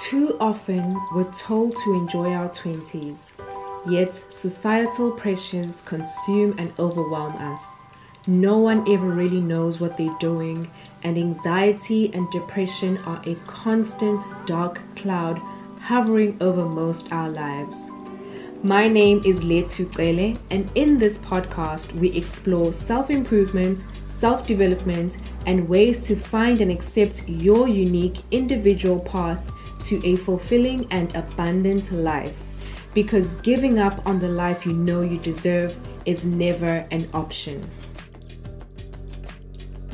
Too often, we're told to enjoy our 20s, yet societal pressures consume and overwhelm us. No one ever really knows what they're doing, and anxiety and depression are a constant dark cloud hovering over most our lives. My name is Letu Qele, and in this podcast, we explore self improvement, self development, and ways to find and accept your unique individual path to a fulfilling and abundant life. Because giving up on the life you know you deserve is never an option.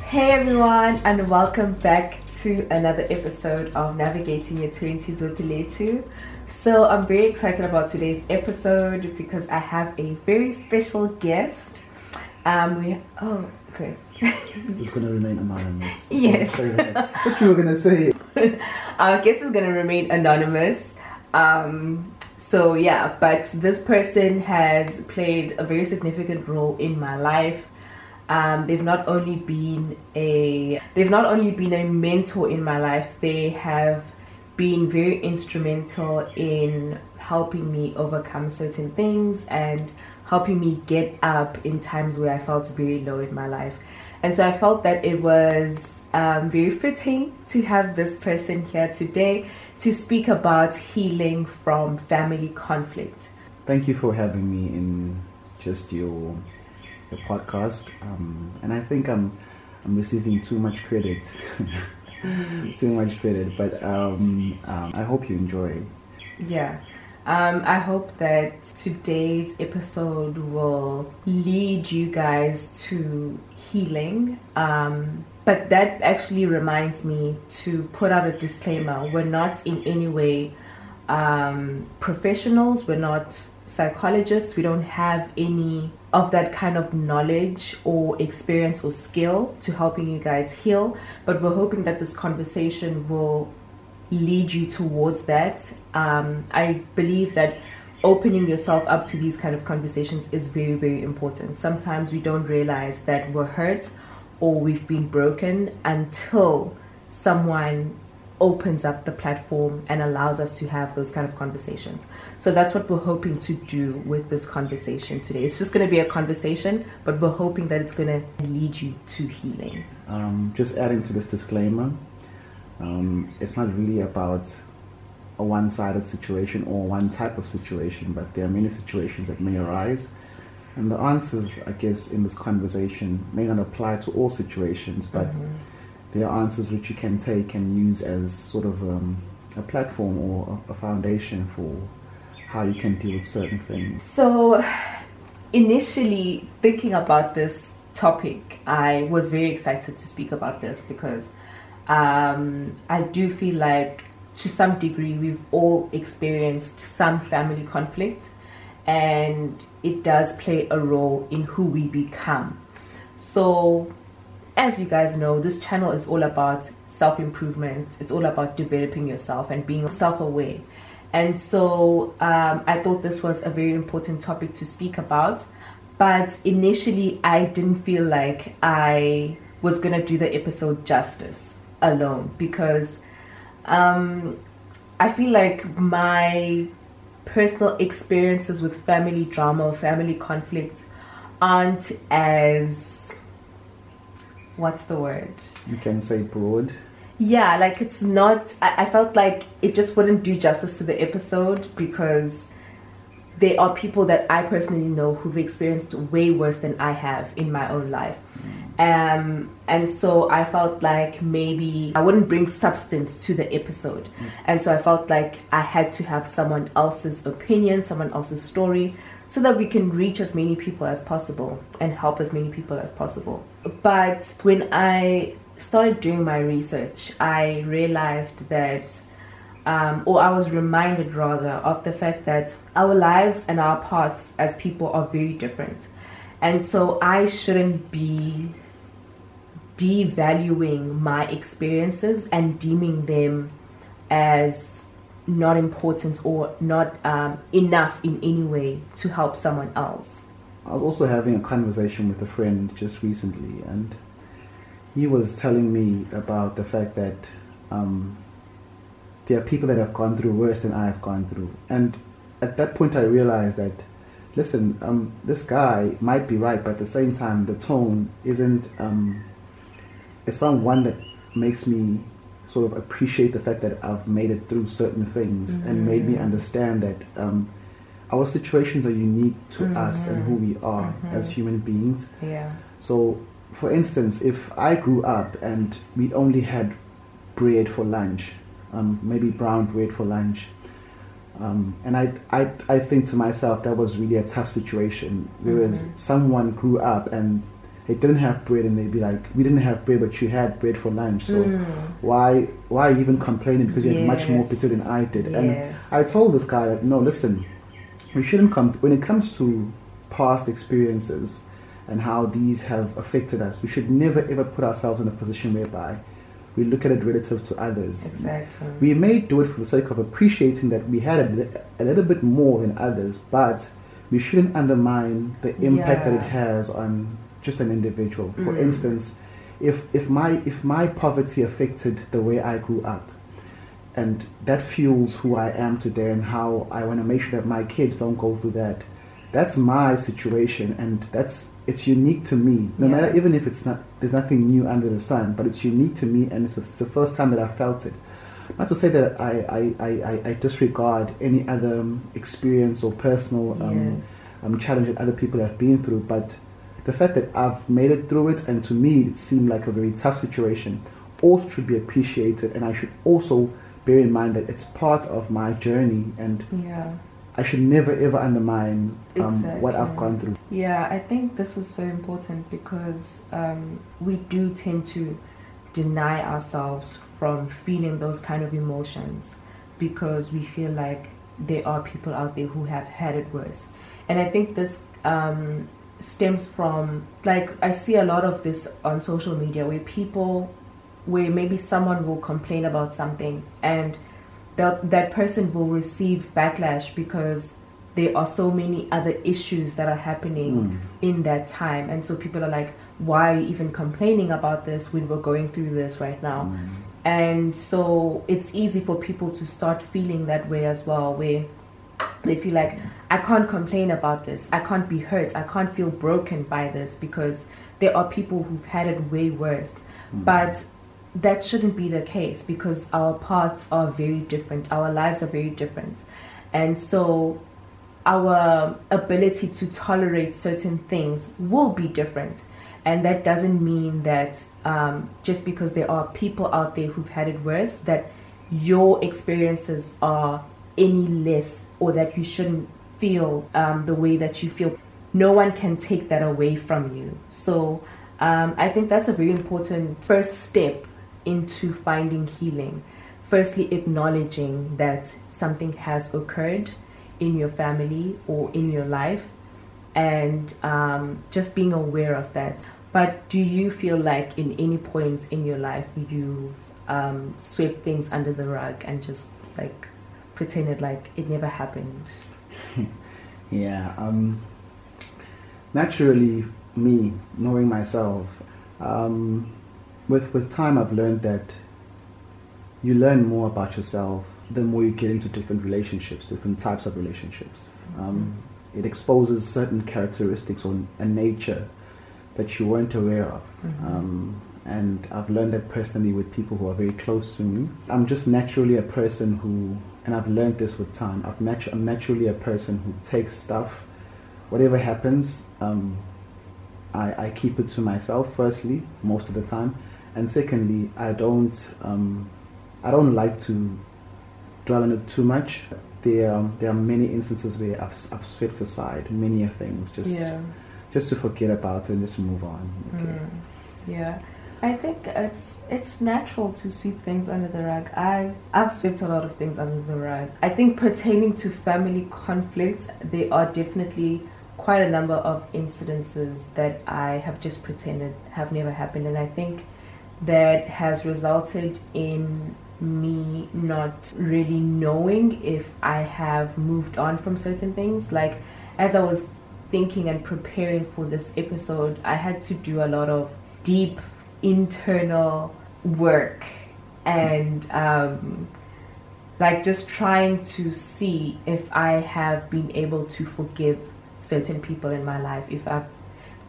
Hey everyone, and welcome back to another episode of Navigating Your 20s with Letu. So, I'm very excited about today's episode because I have a very special guest. Um, we oh, okay. It's going to remain anonymous. Yes. what you were going to say? Our guest is going to remain anonymous. Um, so yeah, but this person has played a very significant role in my life. Um, they've not only been a they've not only been a mentor in my life. They have been very instrumental in helping me overcome certain things and helping me get up in times where I felt very low in my life. And so I felt that it was um, very fitting to have this person here today to speak about healing from family conflict. Thank you for having me in just your your podcast. Um, and I think I'm I'm receiving too much credit. too much credit, but um, um, I hope you enjoy. Yeah. Um, I hope that today's episode will lead you guys to healing. Um, but that actually reminds me to put out a disclaimer. We're not in any way um, professionals, we're not psychologists, we don't have any of that kind of knowledge or experience or skill to helping you guys heal. But we're hoping that this conversation will lead you towards that. Um, I believe that opening yourself up to these kind of conversations is very, very important. Sometimes we don't realize that we're hurt or we've been broken until someone opens up the platform and allows us to have those kind of conversations. So that's what we're hoping to do with this conversation today. It's just going to be a conversation, but we're hoping that it's going to lead you to healing. Um, just adding to this disclaimer, um, it's not really about a one sided situation or one type of situation, but there are many situations that may arise. And the answers, I guess, in this conversation may not apply to all situations, but mm-hmm. there are answers which you can take and use as sort of um, a platform or a, a foundation for how you can deal with certain things. So, initially, thinking about this topic, I was very excited to speak about this because um, I do feel like to some degree we've all experienced some family conflict and it does play a role in who we become. So, as you guys know, this channel is all about self improvement, it's all about developing yourself and being self aware. And so, um, I thought this was a very important topic to speak about. But initially, I didn't feel like I was gonna do the episode justice alone because um, I feel like my personal experiences with family drama or family conflict aren't as what's the word? You can say broad. Yeah, like it's not. I, I felt like it just wouldn't do justice to the episode because there are people that I personally know who've experienced way worse than I have in my own life. Um, and so I felt like maybe I wouldn't bring substance to the episode. Mm. And so I felt like I had to have someone else's opinion, someone else's story, so that we can reach as many people as possible and help as many people as possible. But when I started doing my research, I realized that, um, or I was reminded rather, of the fact that our lives and our paths as people are very different. And so I shouldn't be devaluing my experiences and deeming them as not important or not um, enough in any way to help someone else. I was also having a conversation with a friend just recently, and he was telling me about the fact that um, there are people that have gone through worse than I have gone through. And at that point, I realized that, listen, um, this guy might be right, but at the same time, the tone isn't. Um, it's not one that makes me sort of appreciate the fact that I've made it through certain things mm-hmm. and made me understand that um, our situations are unique to mm-hmm. us and who we are mm-hmm. as human beings. Yeah. So, for instance, if I grew up and we only had bread for lunch, um, maybe brown bread for lunch, um, and I, I, I think to myself that was really a tough situation. Whereas mm-hmm. someone grew up and they didn't have bread and they'd be like, we didn't have bread, but you had bread for lunch. So mm. why why even complaining because you yes. had much more better than I did? Yes. And I told this guy that no, listen, we shouldn't come when it comes to past experiences and how these have affected us. We should never ever put ourselves in a position whereby we look at it relative to others. Exactly. We may do it for the sake of appreciating that we had a, a little bit more than others, but we shouldn't undermine the impact yeah. that it has on just an individual. Mm. For instance, if if my if my poverty affected the way I grew up, and that fuels who I am today and how I want to make sure that my kids don't go through that. That's my situation, and that's it's unique to me. No yeah. matter even if it's not there's nothing new under the sun, but it's unique to me, and it's, it's the first time that I felt it. Not to say that I I, I, I disregard any other um, experience or personal um, yes. um, challenge that other people have been through, but the fact that I've made it through it, and to me it seemed like a very tough situation, also should be appreciated, and I should also bear in mind that it's part of my journey, and yeah. I should never ever undermine um, exactly. what I've gone through. Yeah, I think this is so important because um, we do tend to deny ourselves from feeling those kind of emotions because we feel like there are people out there who have had it worse. And I think this um, stems from like I see a lot of this on social media where people where maybe someone will complain about something and that that person will receive backlash because there are so many other issues that are happening mm. in that time and so people are like why even complaining about this when we're going through this right now mm. and so it's easy for people to start feeling that way as well where they feel like I can't complain about this. I can't be hurt. I can't feel broken by this because there are people who've had it way worse. Mm. But that shouldn't be the case because our paths are very different. Our lives are very different. And so our ability to tolerate certain things will be different. And that doesn't mean that um, just because there are people out there who've had it worse, that your experiences are any less or that you shouldn't feel um, the way that you feel. No one can take that away from you. So um, I think that's a very important first step into finding healing. Firstly, acknowledging that something has occurred in your family or in your life and um, just being aware of that. But do you feel like in any point in your life you've um, swept things under the rug and just like pretended like it never happened? yeah. Um, naturally, me knowing myself, um, with with time, I've learned that you learn more about yourself the more you get into different relationships, different types of relationships. Um, it exposes certain characteristics or a nature that you weren't aware of. Mm-hmm. And I've learned that personally with people who are very close to me. I'm just naturally a person who and I've learned this with time. i am natu- naturally a person who takes stuff, whatever happens, um, I, I, keep it to myself. Firstly, most of the time, and secondly, I don't um, I don't like to dwell on it too much. There um, there are many instances where I've, I've swept aside many things just yeah. just to forget about it and just move on. Okay. Mm. Yeah. I think it's it's natural to sweep things under the rug. I've I've swept a lot of things under the rug. I think pertaining to family conflicts, there are definitely quite a number of incidences that I have just pretended have never happened, and I think that has resulted in me not really knowing if I have moved on from certain things. Like as I was thinking and preparing for this episode, I had to do a lot of deep internal work and um, like just trying to see if I have been able to forgive certain people in my life, if I've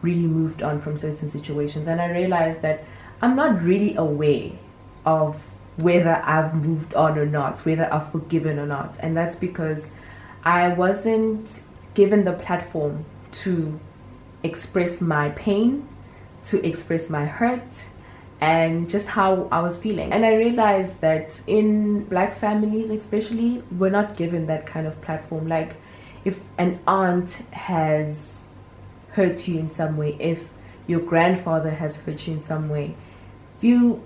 really moved on from certain situations. And I realized that I'm not really aware of whether I've moved on or not, whether I've forgiven or not. And that's because I wasn't given the platform to express my pain, to express my hurt, and just how I was feeling. And I realized that in black families, especially, we're not given that kind of platform. Like, if an aunt has hurt you in some way, if your grandfather has hurt you in some way, you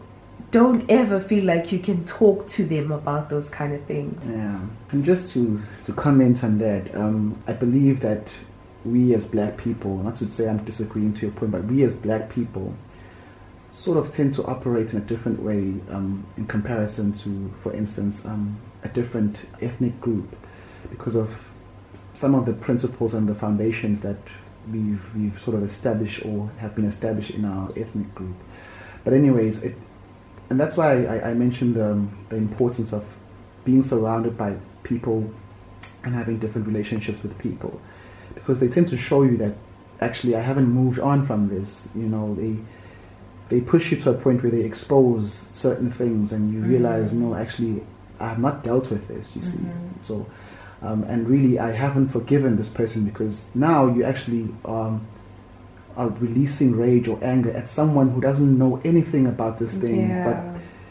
don't ever feel like you can talk to them about those kind of things. Yeah, and just to to comment on that, um, I believe that we as black people, not to say I'm disagreeing to your point, but we as black people sort of tend to operate in a different way um, in comparison to, for instance, um, a different ethnic group because of some of the principles and the foundations that we've, we've sort of established or have been established in our ethnic group. But anyways, it, and that's why I, I mentioned the, the importance of being surrounded by people and having different relationships with people because they tend to show you that actually I haven't moved on from this. You know, they they push you to a point where they expose certain things and you realize, Mm-hmm. no, actually, I have not dealt with this, you see. Mhm. So, um, and really, I haven't forgiven this person because now you actually um, are releasing rage or anger at someone who doesn't know anything about this thing, but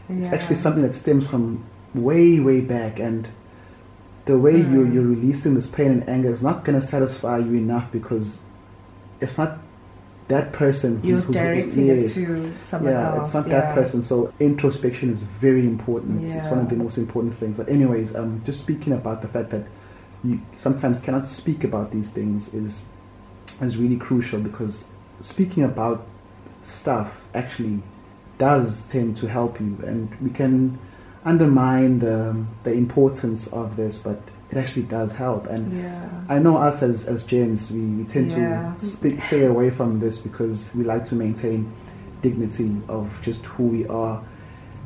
it's yeah. actually something that stems from way, way back. And the way you're, Mm. you're releasing this pain and anger is not going to satisfy you enough because it's not that person You're who's, who's directing yes. it to someone yeah, else. it's not yeah. that person. So introspection is very important. It's, it's one of the most important things. But anyways, um, just speaking about the fact that you sometimes cannot speak about these things is is really crucial because speaking about stuff actually does tend to help you, and we can undermine the the importance of this, but it actually does help. And Yeah. I know us as, as gents, we, we tend Yeah. to st- stay away from this because we like to maintain dignity of just who we are.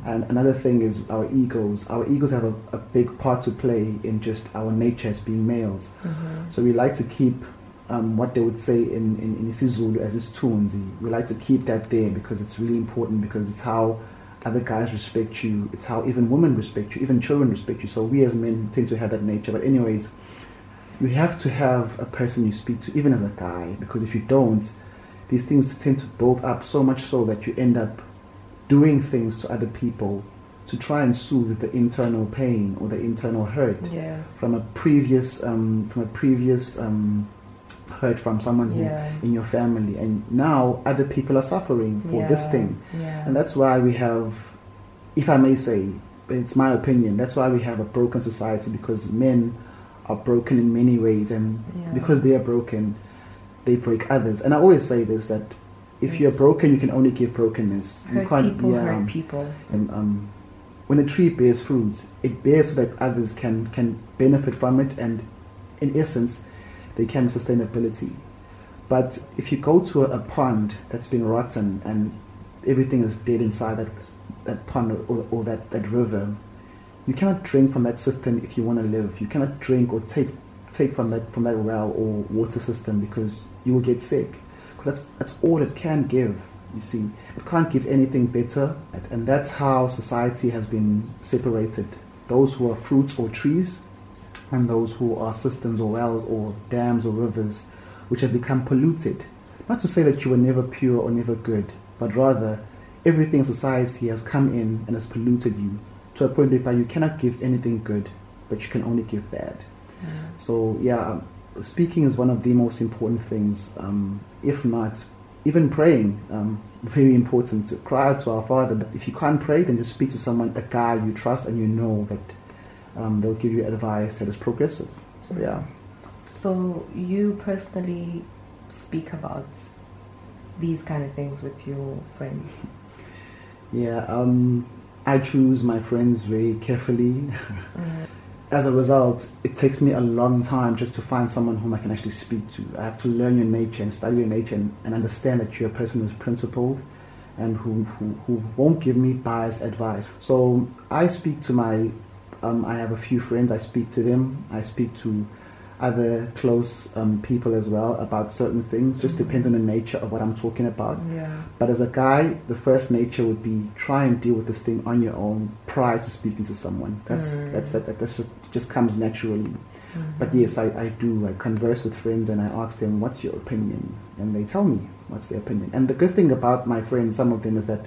And another thing is our egos. Our egos have a, a big part to play in just our nature as being males. Mhm. So we like to keep um, what they would say in, in, in isiZulu as isithunzi. We like to keep that there because it's really important because it's how other guys respect you. It's how even women respect you, even children respect you. So we as men tend to have that nature. But anyways, you have to have a person you speak to, even as a guy, because if you don't, these things tend to build up so much so that you end up doing things to other people to try and soothe the internal pain or the internal hurt Yes. from a previous um, from a previous um, hurt from someone who, Yeah. in your family, and now other people are suffering for this thing, Yeah. and that's why we have, if I may say, it's my opinion. That's why we have a broken society because men are broken in many ways, and Yeah. because they are broken, they break others. And I always say this that if Yes. you're broken, you can only give brokenness. you can't, people yeah, hurt people. and, um, when a tree bears fruits, it bears so that others can, can benefit from it, and in essence, they can sustainability. But if you go to a, a pond that's been rotten and everything is dead inside that, that pond or, or that, that river, you cannot drink from that system if you want to live. You cannot drink or take take from that from that well or water system because you will get sick. that's that's all it can give. You see, it can't give anything better, and that's how society has been separated. Those who are fruits or trees, and those who are cisterns or wells or dams or rivers, which have become polluted. Not to say that you were never pure or never good, but rather everything in society has come in and has polluted you to a point whereby you cannot give anything good, but you can only give bad. So yeah, um, speaking is one of the most important things. Um, if not, even praying, um, very important. To cry out to our Father. But if you can't pray, then just speak to someone, a guy you trust, and you know that um, they'll give you advice that is progressive. So yeah. So you personally speak about these kind of things with your friends. Yeah, um, I choose my friends very carefully. Mm. As a result, it takes me a long time just to find someone whom I can actually speak to. I have to learn your nature and study your nature and, and understand that you're a person who's principled and who, who, who won't give me biased advice. So I speak to my Um, I have a few friends. I speak to them. I speak to other close um, people as well about certain things. Just Mm-hmm. depends on the nature of what I'm talking about. Yeah. But as a guy, the first nature would be try and deal with this thing on your own prior to speaking to someone. That's Mm. that's that, that that's just, just comes naturally. Mm-hmm. But yes, I, I do. I converse with friends and I ask them, "What's your opinion?" And they tell me what's their opinion. And the good thing about my friends, some of them, is that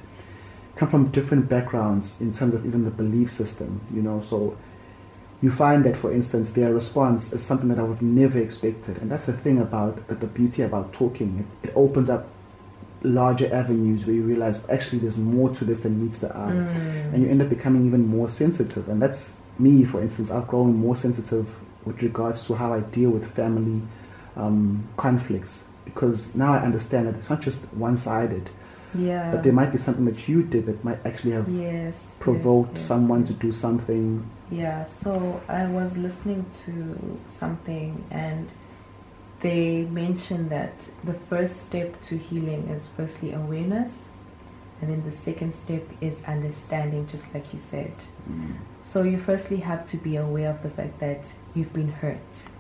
come from different backgrounds in terms of even the belief system. You know, so you find that, for instance, their response is something that I would have never expected. And that's the thing about the beauty about talking. It, it opens up larger avenues where you realize actually there's more to this than meets the eye Mm. and you end up becoming even more sensitive. And that's me, for instance. I've grown more sensitive with regards to how I deal with family um, conflicts because now I understand that it's not just one-sided, Yeah. but there might be something that you did that might actually have yes. provoked yes, yes, someone to do something. Yeah, so I was listening to something and they mentioned that the first step to healing is firstly awareness, and then the second step is understanding, just like you said. So you firstly have to be aware of the fact that you've been hurt,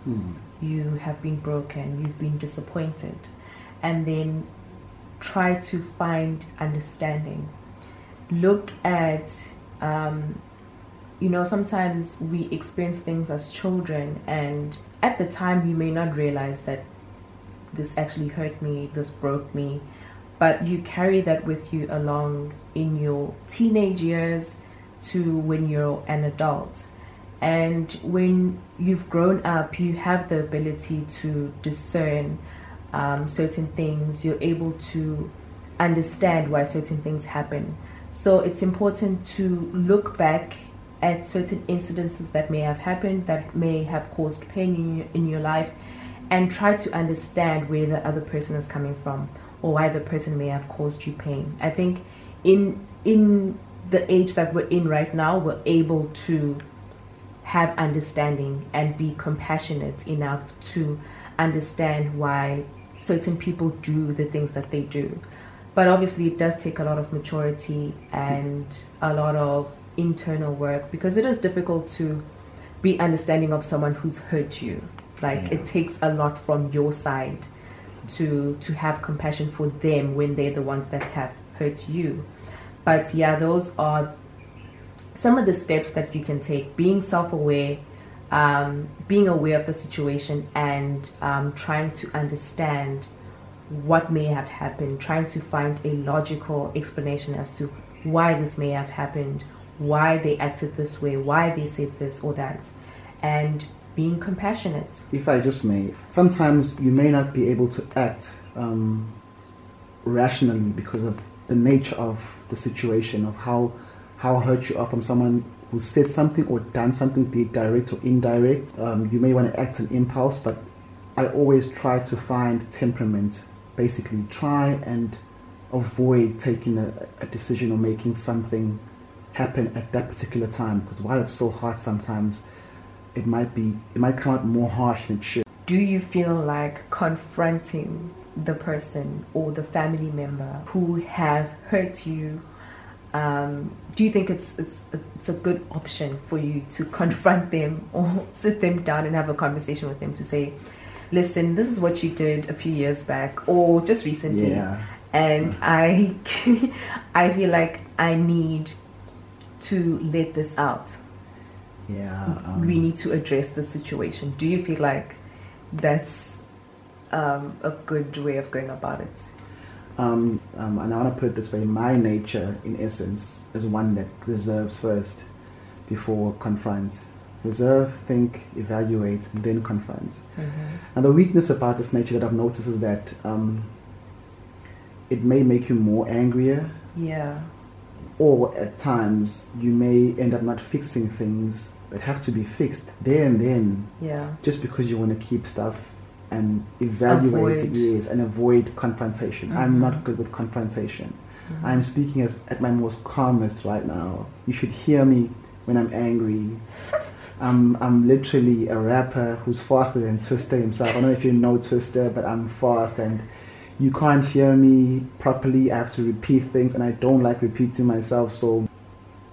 Mm. you have been broken, you've been disappointed, and then try to find understanding. Look at, um, you know, sometimes we experience things as children, and at the time you may not realize that this actually hurt me, this broke me, but you carry that with you along in your teenage years to when you're an adult. And when you've grown up, you have the ability to discern um, certain things. You're able to understand why certain things happen. So it's important to look back at certain incidences that may have happened, that may have caused pain in your, in your life, and try to understand where the other person is coming from or why the person may have caused you pain. I think in in the age that we're in right now, we're able to have understanding and be compassionate enough to understand why certain people do the things that they do. But obviously, it does take a lot of maturity and a lot of internal work because it is difficult to be understanding of someone who's hurt you. Like Yeah. it takes a lot from your side to to have compassion for them when they're the ones that have hurt you. But yeah, those are some of the steps that you can take being self-aware um, being aware of the situation and um, trying to understand what may have happened trying to find a logical explanation as to why this may have happened why they acted this way why they said this or that and being compassionate. If I just may, sometimes you may not be able to act um, rationally because of the nature of the situation, of how how hurt you are from someone who said something or done something, be it direct or indirect. Um, you may want to act on impulse, but I always try to find temperament. Basically, try and avoid taking a, a decision or making something happen at that particular time. Because while it's so hard sometimes, it might be it might come out more harsh than it should. do you feel like confronting the person or the family member who have hurt you um, do you think it's, it's it's a good option for you to confront them or sit them down and have a conversation with them to say listen this is what you did a few years back or just recently Yeah. and i i feel like i need to let this out Yeah. Um, we need to address the situation. Do you feel like that's um, a good way of going about it? Um, um, and I want to put it this way: my nature, in essence, is one that reserves first before confront. Reserve, think, evaluate, and then confront. And the weakness about this nature that I've noticed is that um, it may make you more angrier, Yeah. or at times you may end up not fixing things that have to be fixed there and then, Yeah. just because you want to keep stuff and evaluate Avoid. yes, and avoid confrontation. I'm Mhm. not good with confrontation. I'm speaking as at my most calmest right now. You should hear me when I'm angry. I'm I'm literally a rapper who's faster than Twista himself. I don't know if you know Twista, but I'm fast and you can't hear me properly. I have to repeat things and I don't like repeating myself. So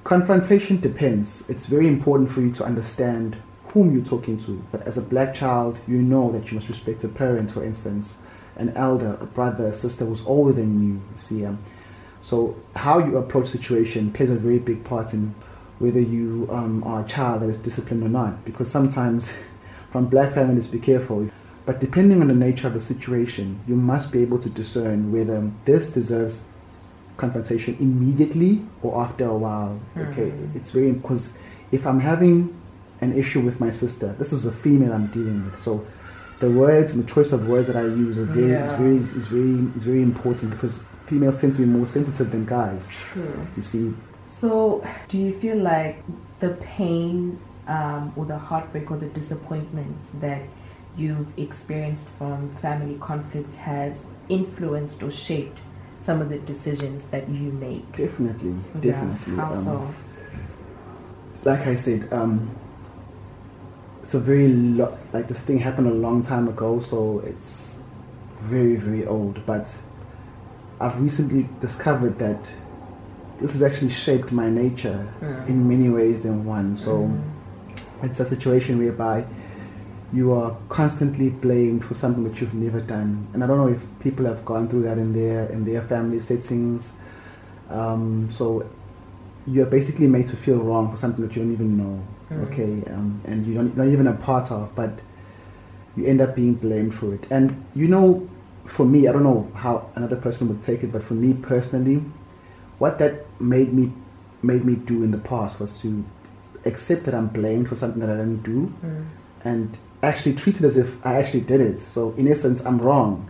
confrontation depends. It's very important for you to understand whom you're talking to. But as a black child, you know that you must respect a parent, for instance, an elder, a brother, a sister who's older than you. you see, um, so how you approach situation plays a very big part in whether you um, are a child that is disciplined or not. Because sometimes, from black families, be careful. But depending on the nature of the situation, you must be able to discern whether this deserves confrontation immediately or after a while. Okay, Hmm. it's very because if I'm having an issue with my sister, this is a female I'm dealing with, so the words and the choice of words that I use are very, is very, is very, is very important because females tend to be more sensitive than guys. True. You see, So, do you feel like the pain um, or the heartbreak or the disappointment that you've experienced from family conflict has influenced or shaped some of the decisions that you make? definitely, Yeah, definitely. How um, so? like I said, um, it's a very lo- like this thing happened a long time ago, so it's very very old. But I've recently discovered that this has actually shaped my nature Mm. in many ways than one. So Mm. it's a situation whereby you are constantly blamed for something that you've never done, and I don't know if people have gone through that in their in their family settings. Um, so you're basically made to feel wrong for something that you don't even know, Mm. okay, um, and you don't not even a part of, but you end up being blamed for it. And you know, for me, I don't know how another person would take it, but for me personally, what that made me made me do in the past was to accept that I'm blamed for something that I didn't do, Mm. and actually treat it as if I actually did it. So in essence, I'm wrong,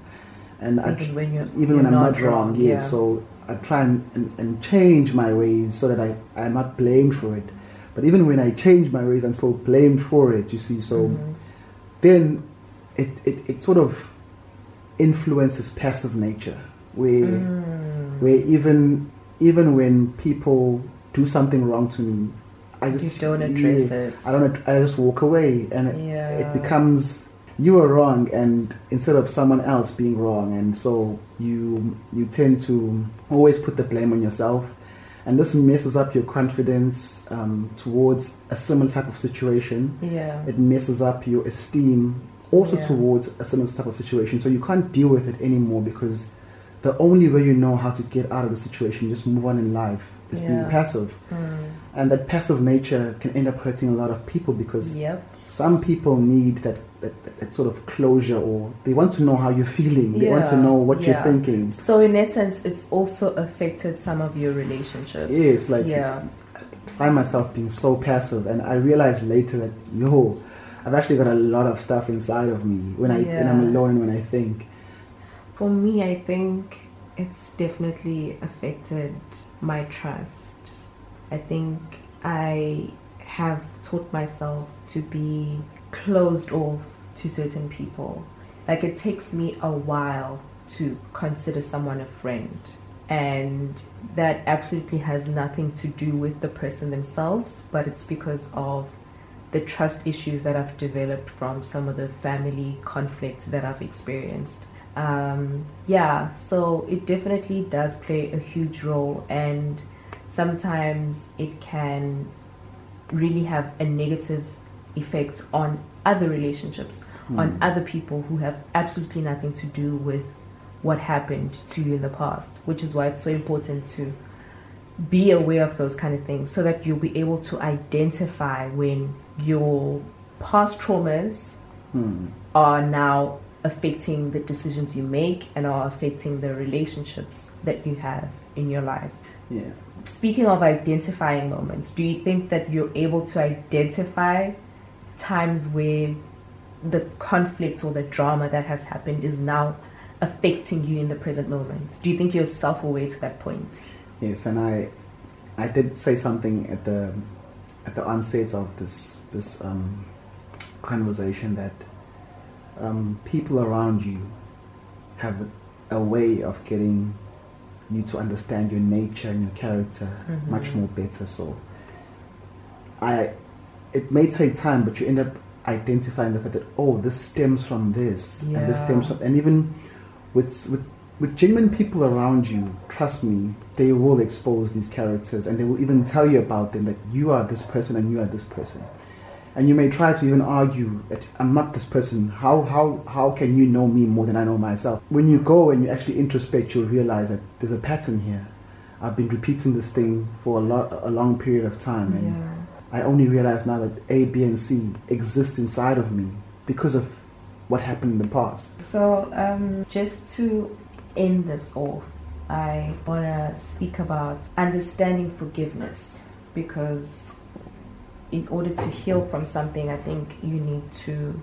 and I Even when you're even when you're I'm not wrong, yeah. yeah. So I try and, and, and change my ways so that I, I'm not blamed for it. But even when I change my ways, I'm still blamed for it, you see. So Mhm. then it, it, it sort of influences passive nature, where, Mm. where even, even when people do something wrong to me, I you just don't address yeah, it. I don't. I just walk away, and it, Yeah. it becomes you are wrong, and instead of someone else being wrong, and so you you tend to always put the blame on yourself, and this messes up your confidence um, towards a similar type of situation. Yeah. It messes up your esteem also Yeah. towards a similar type of situation. So you can't deal with it anymore because the only way you know how to get out of the situation, just move on in life, is being Yeah. passive. Mm. And that passive nature can end up hurting a lot of people because Yep. Some people need that, that, that sort of closure or they want to know how you're feeling. They want to know what you're thinking. So in essence, it's also affected some of your relationships. Yes, like yeah. I find myself being so passive and I realize later that yo, I've actually got a lot of stuff inside of me when I when I'm alone when I think. For me, I think it's definitely affected my trust. I think I have taught myself to be closed off to certain people. Like it takes me a while to consider someone a friend. And that absolutely has nothing to do with the person themselves, but it's because of the trust issues that I've developed from some of the family conflicts that I've experienced. Um, yeah, so it definitely does play a huge role, and sometimes it can really have a negative effect on other relationships, on Hmm. other people who have absolutely nothing to do with what happened to you in the past, which is why it's so important to be aware of those kind of things so that you'll be able to identify when your past traumas Hmm. are now affecting the decisions you make and are affecting the relationships that you have in your life. Yeah. Speaking of identifying moments, do you think that you're able to identify times where the conflict or the drama that has happened is now affecting you in the present moment? Do you think you're self aware to that point? Yes, and I, I did say something at the, at the onset of this this um, conversation that um, people around you have a way of getting you to understand your nature and your character Mhm. much more better. So, I, it may take time, but you end up identifying the fact that oh, this stems from this, and this stems from, and even with with with genuine people around you, trust me, they will expose these characters and they will even tell you about them that you are this person and you are this person. And you may try to even argue that I'm not this person. How, how, how can you know me more than I know myself? When you go and you actually introspect, you'll realize that there's a pattern here. I've been repeating this thing for a, lot, a long period of time. And Yeah. I only realize now that A, B, and C exist inside of me because of what happened in the past. So, um, just to end this off, I want to speak about understanding forgiveness because, in order to heal from something, I think you need to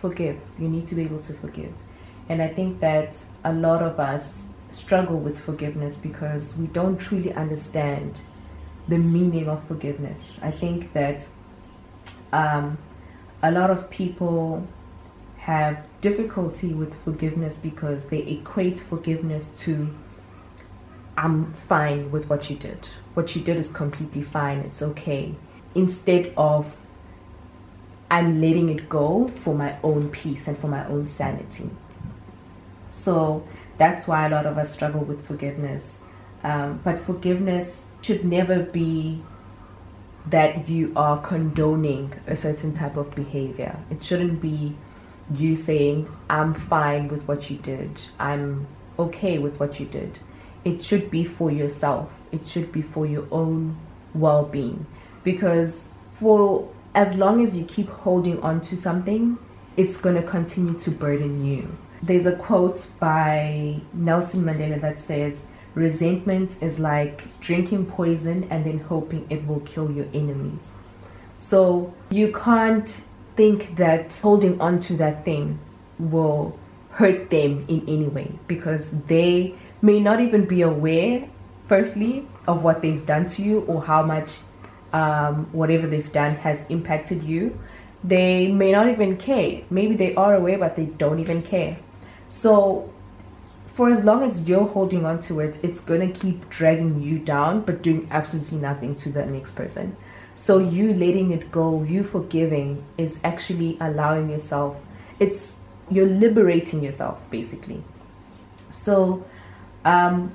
forgive. You need to be able to forgive. And I think that a lot of us struggle with forgiveness because we don't truly understand the meaning of forgiveness. I think that um, a lot of people have difficulty with forgiveness because they equate forgiveness to I'm fine with what you did. What you did is completely fine, it's okay. Instead of I'm letting it go for my own peace and for my own sanity. So that's why a lot of us struggle with forgiveness. Um, but forgiveness should never be that you are condoning a certain type of behavior. It shouldn't be you saying, I'm fine with what you did, I'm okay with what you did. It should be for yourself, it should be for your own well being. Because for as long as you keep holding on to something, it's going to continue to burden you. There's a quote by Nelson Mandela that says, Resentment is like drinking poison and then hoping it will kill your enemies. So you can't think that holding on to that thing will hurt them in any way because they may not even be aware, firstly, of what they've done to you or how much um, whatever they've done has impacted you. They may not even care. Maybe they are aware, but they don't even care. So for as long as you're holding on to it, it's gonna keep dragging you down, but doing absolutely nothing to the next person. So you letting it go, you forgiving, is actually allowing yourself. It's you're liberating yourself basically. So, um,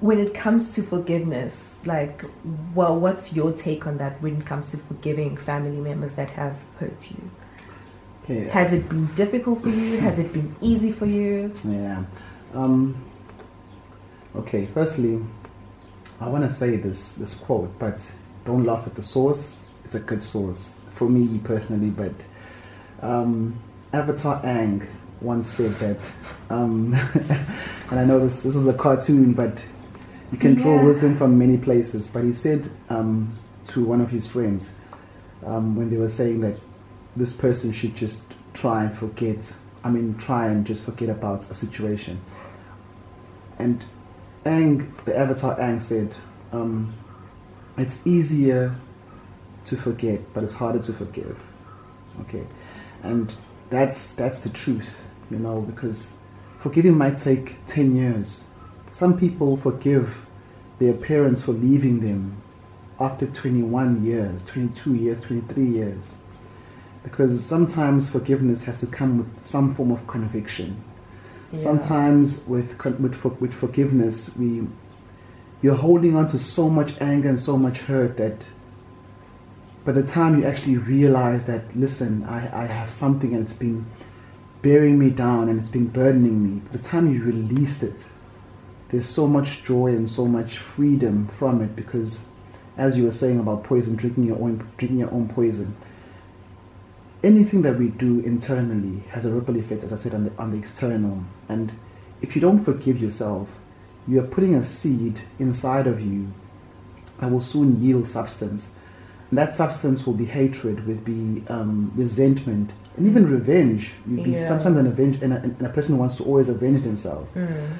when it comes to forgiveness, like, well, what's your take on that? When it comes to forgiving family members that have hurt you, Okay. has it been difficult for you? Has it been easy for you? Yeah. Um, okay. Firstly, I want to say this this quote, but don't laugh at the source. It's a good source for me personally. But um, Avatar Aang once said that, um, and I know this this is a cartoon, but you can draw Yeah. wisdom from many places. But he said um, to one of his friends um, when they were saying that this person should just try and forget. I mean, try and just forget about a situation. And Aang, the avatar Aang said, um, it's easier to forget, but it's harder to forgive. Okay, and that's that's the truth, you know, because forgiving might take ten years. Some people forgive their parents for leaving them after 21 years, 22 years, 23 years. Because sometimes forgiveness has to come with some form of conviction. Yeah. Sometimes with, with, with forgiveness, we, you're holding on to so much anger and so much hurt that by the time you actually realize that, listen, I, I have something and it's been bearing me down and it's been burdening me, by the time you released it, there's so much joy and so much freedom from it because as you were saying about poison drinking your own drinking your own poison anything that we do internally has a ripple effect as i said on the, on the external and if you don't forgive yourself you are putting a seed inside of you that will soon yield substance and that substance will be hatred will be um, resentment and even revenge You'll be Yeah. sometimes an avenge and a, and a person wants to always avenge themselves Mm.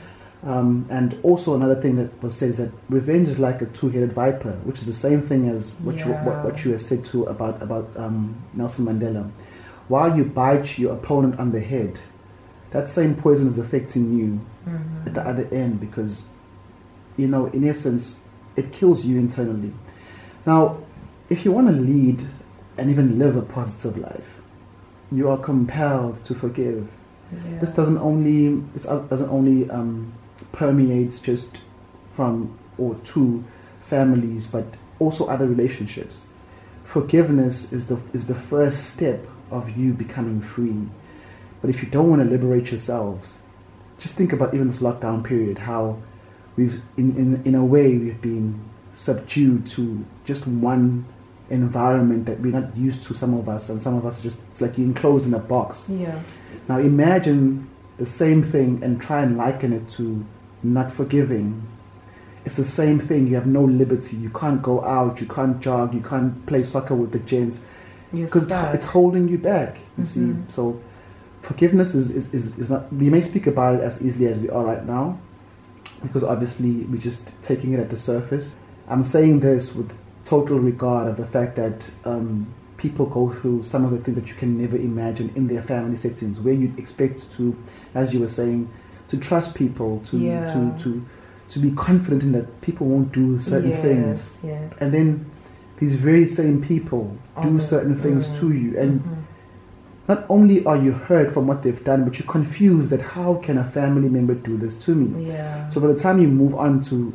Um, and also another thing that was said is that revenge is like a two-headed viper, which is the same thing as what you what, what you have said to about about um, Nelson Mandela. While you bite your opponent on the head, that same poison is affecting you Mhm. at the other end because, you know, in essence, it kills you internally. Now, if you want to lead and even live a positive life, you are compelled to forgive. Yeah. This doesn't only this doesn't only um, permeates just from or to families, but also other relationships. Forgiveness is the is the first step of you becoming free. But if you don't want to liberate yourselves, just think about even this lockdown period, how we've in, in, in a way we've been subdued to just one environment that we're not used to some of us and some of us just it's like you're enclosed in a box Yeah. now imagine the same thing and try and liken it to not forgiving. It's the same thing. You have no liberty. You can't go out. You can't jog. You can't play soccer with the gents because it's, it's holding you back. You see. Mhm. So forgiveness is, is, is, is not. We may speak about it as easily as we are right now, because obviously we're just taking it at the surface. I'm saying this with total regard of the fact that um, people go through some of the things that you can never imagine in their family settings, where you'd expect to, as you were saying, to trust people, to Yeah. to to to be confident in that people won't do certain yes, things, Yes. and then these very same people do certain things mm, to you, and mhm. not only are you hurt from what they've done, but you're confused that how can a family member do this to me? Yeah. So by the time you move on to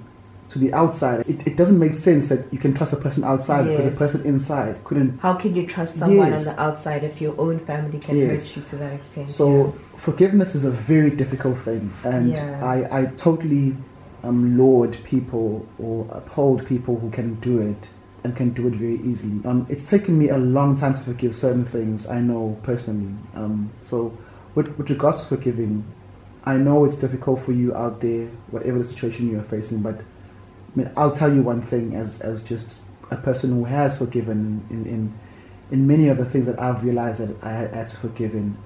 to the outside, it, it doesn't make sense that you can trust a person outside because a person inside couldn't. How can you trust someone Yes. on the outside if your own family can Yes. hurt you to that extent? So forgiveness is a very difficult thing, and Yeah. I, I totally um, laud people or uphold people who can do it and can do it very easily. Um, it's taken me a long time to forgive certain things. I know personally. Um, so with, with regards to forgiving, I know it's difficult for you out there, whatever the situation you are facing. But I mean, I'll tell you one thing as as just a person who has forgiven in in, in many of the things that I've realized that I had to forgive in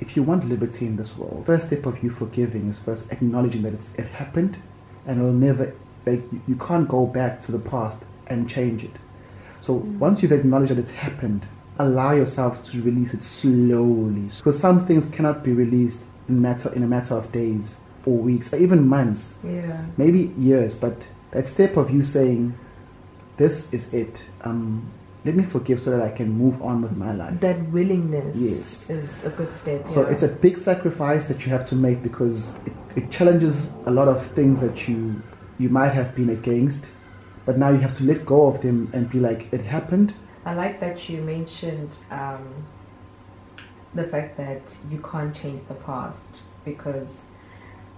if you want liberty in this world, first step of you forgiving is first acknowledging that it's, it happened, and it'll never like you- you can't go back to the past and change it. So mm. once you've acknowledged that it's happened, allow yourself to release it slowly, because some things cannot be released in matter in a matter of days or weeks or even months, yeah. maybe years. But that step of you saying, "This is it," um, let me forgive so that I can move on with my life. That willingness Yes. is a good step. So yeah. it's a big sacrifice that you have to make because it, it challenges a lot of things that you you might have been against, but now you have to let go of them and be like, it happened. I like that you mentioned um, the fact that you can't change the past because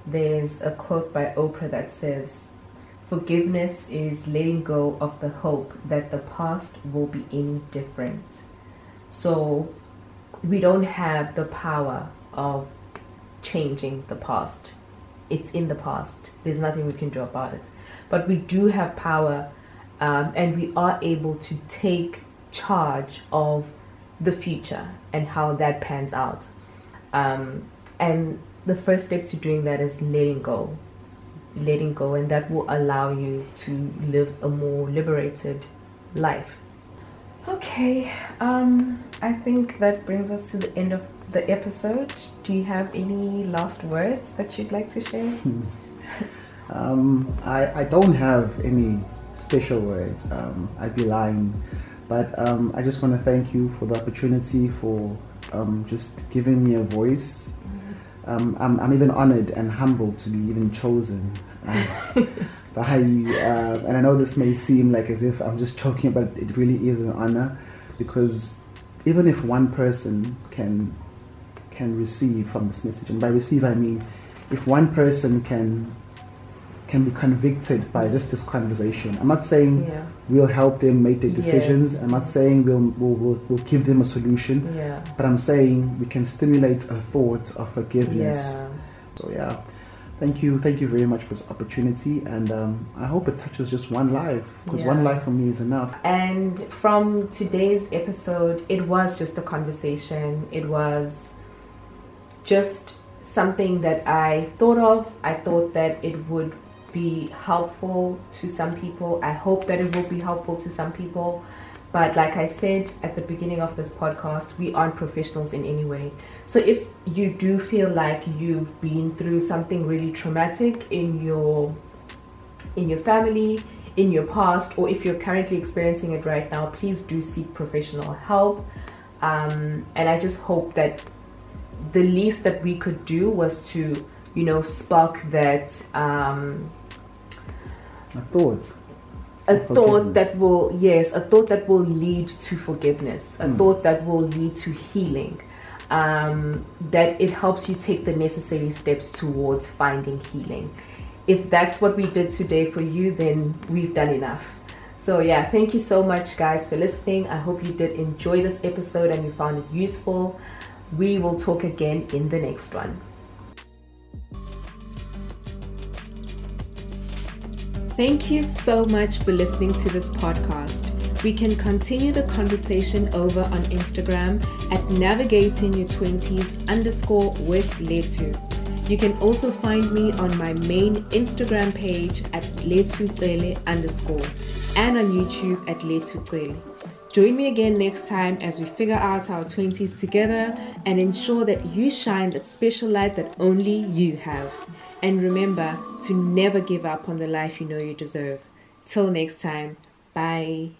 there's a quote by Oprah that says, Forgiveness is letting go of the hope that the past will be any different. So we don't have the power of changing the past. It's in the past. There's nothing we can do about it. But we do have power um, and we are able to take charge of the future and how that pans out. Um, and the first step to doing that is letting go. Letting go, and that will allow you to live a more liberated life. Okay, um, I think that brings us to the end of the episode. Do you have any last words that you'd like to share? Um, I, I don't have any special words. Um, I'd be lying. But um, I just want to thank you for the opportunity for um, just giving me a voice. Um, I'm, I'm even honored and humbled to be even chosen uh, by you. Uh, and I know this may seem like as if I'm just joking, but it really is an honor because even if one person can can receive from this message, and by receive I mean if one person can can be convicted by just this conversation. I'm not saying Yeah, we'll help them make their decisions. Yes. I'm not saying we'll, we'll, we'll, give them a solution. yeah, But I'm saying we can stimulate a thought of forgiveness. yeah. So yeah, thank you, thank you very much for this opportunity, and um, I hope it touches just one life because one life for me is enough. And from today's episode, it was just a conversation. It was just something that I thought of. I thought that it would be helpful to some people. I hope that it will be helpful to some people. But like I said at the beginning of this podcast, we aren't professionals in any way. So if you do feel like you've been through something really traumatic in your in your family, in your past, or if you're currently experiencing it right now, please do seek professional help. Um, and I just hope that the least that we could do was to, you know, spark that um, a thought. A thought that will, yes, a thought that will lead to forgiveness, a mm. thought that will lead to healing. Um, that it helps you take the necessary steps towards finding healing. If that's what we did today for you, then we've done enough. So, yeah, thank you so much, guys, for listening. I hope you did enjoy this episode and you found it useful. We will talk again in the next one. Thank you so much for listening to this podcast. We can continue the conversation over on Instagram at navigating your 20s underscore with Letu. You can also find me on my main Instagram page at letucele underscore and on YouTube at letucele. Join me again next time as we figure out our 20s together and ensure that you shine that special light that only you have. And remember to never give up on the life you know you deserve. Till next time, bye.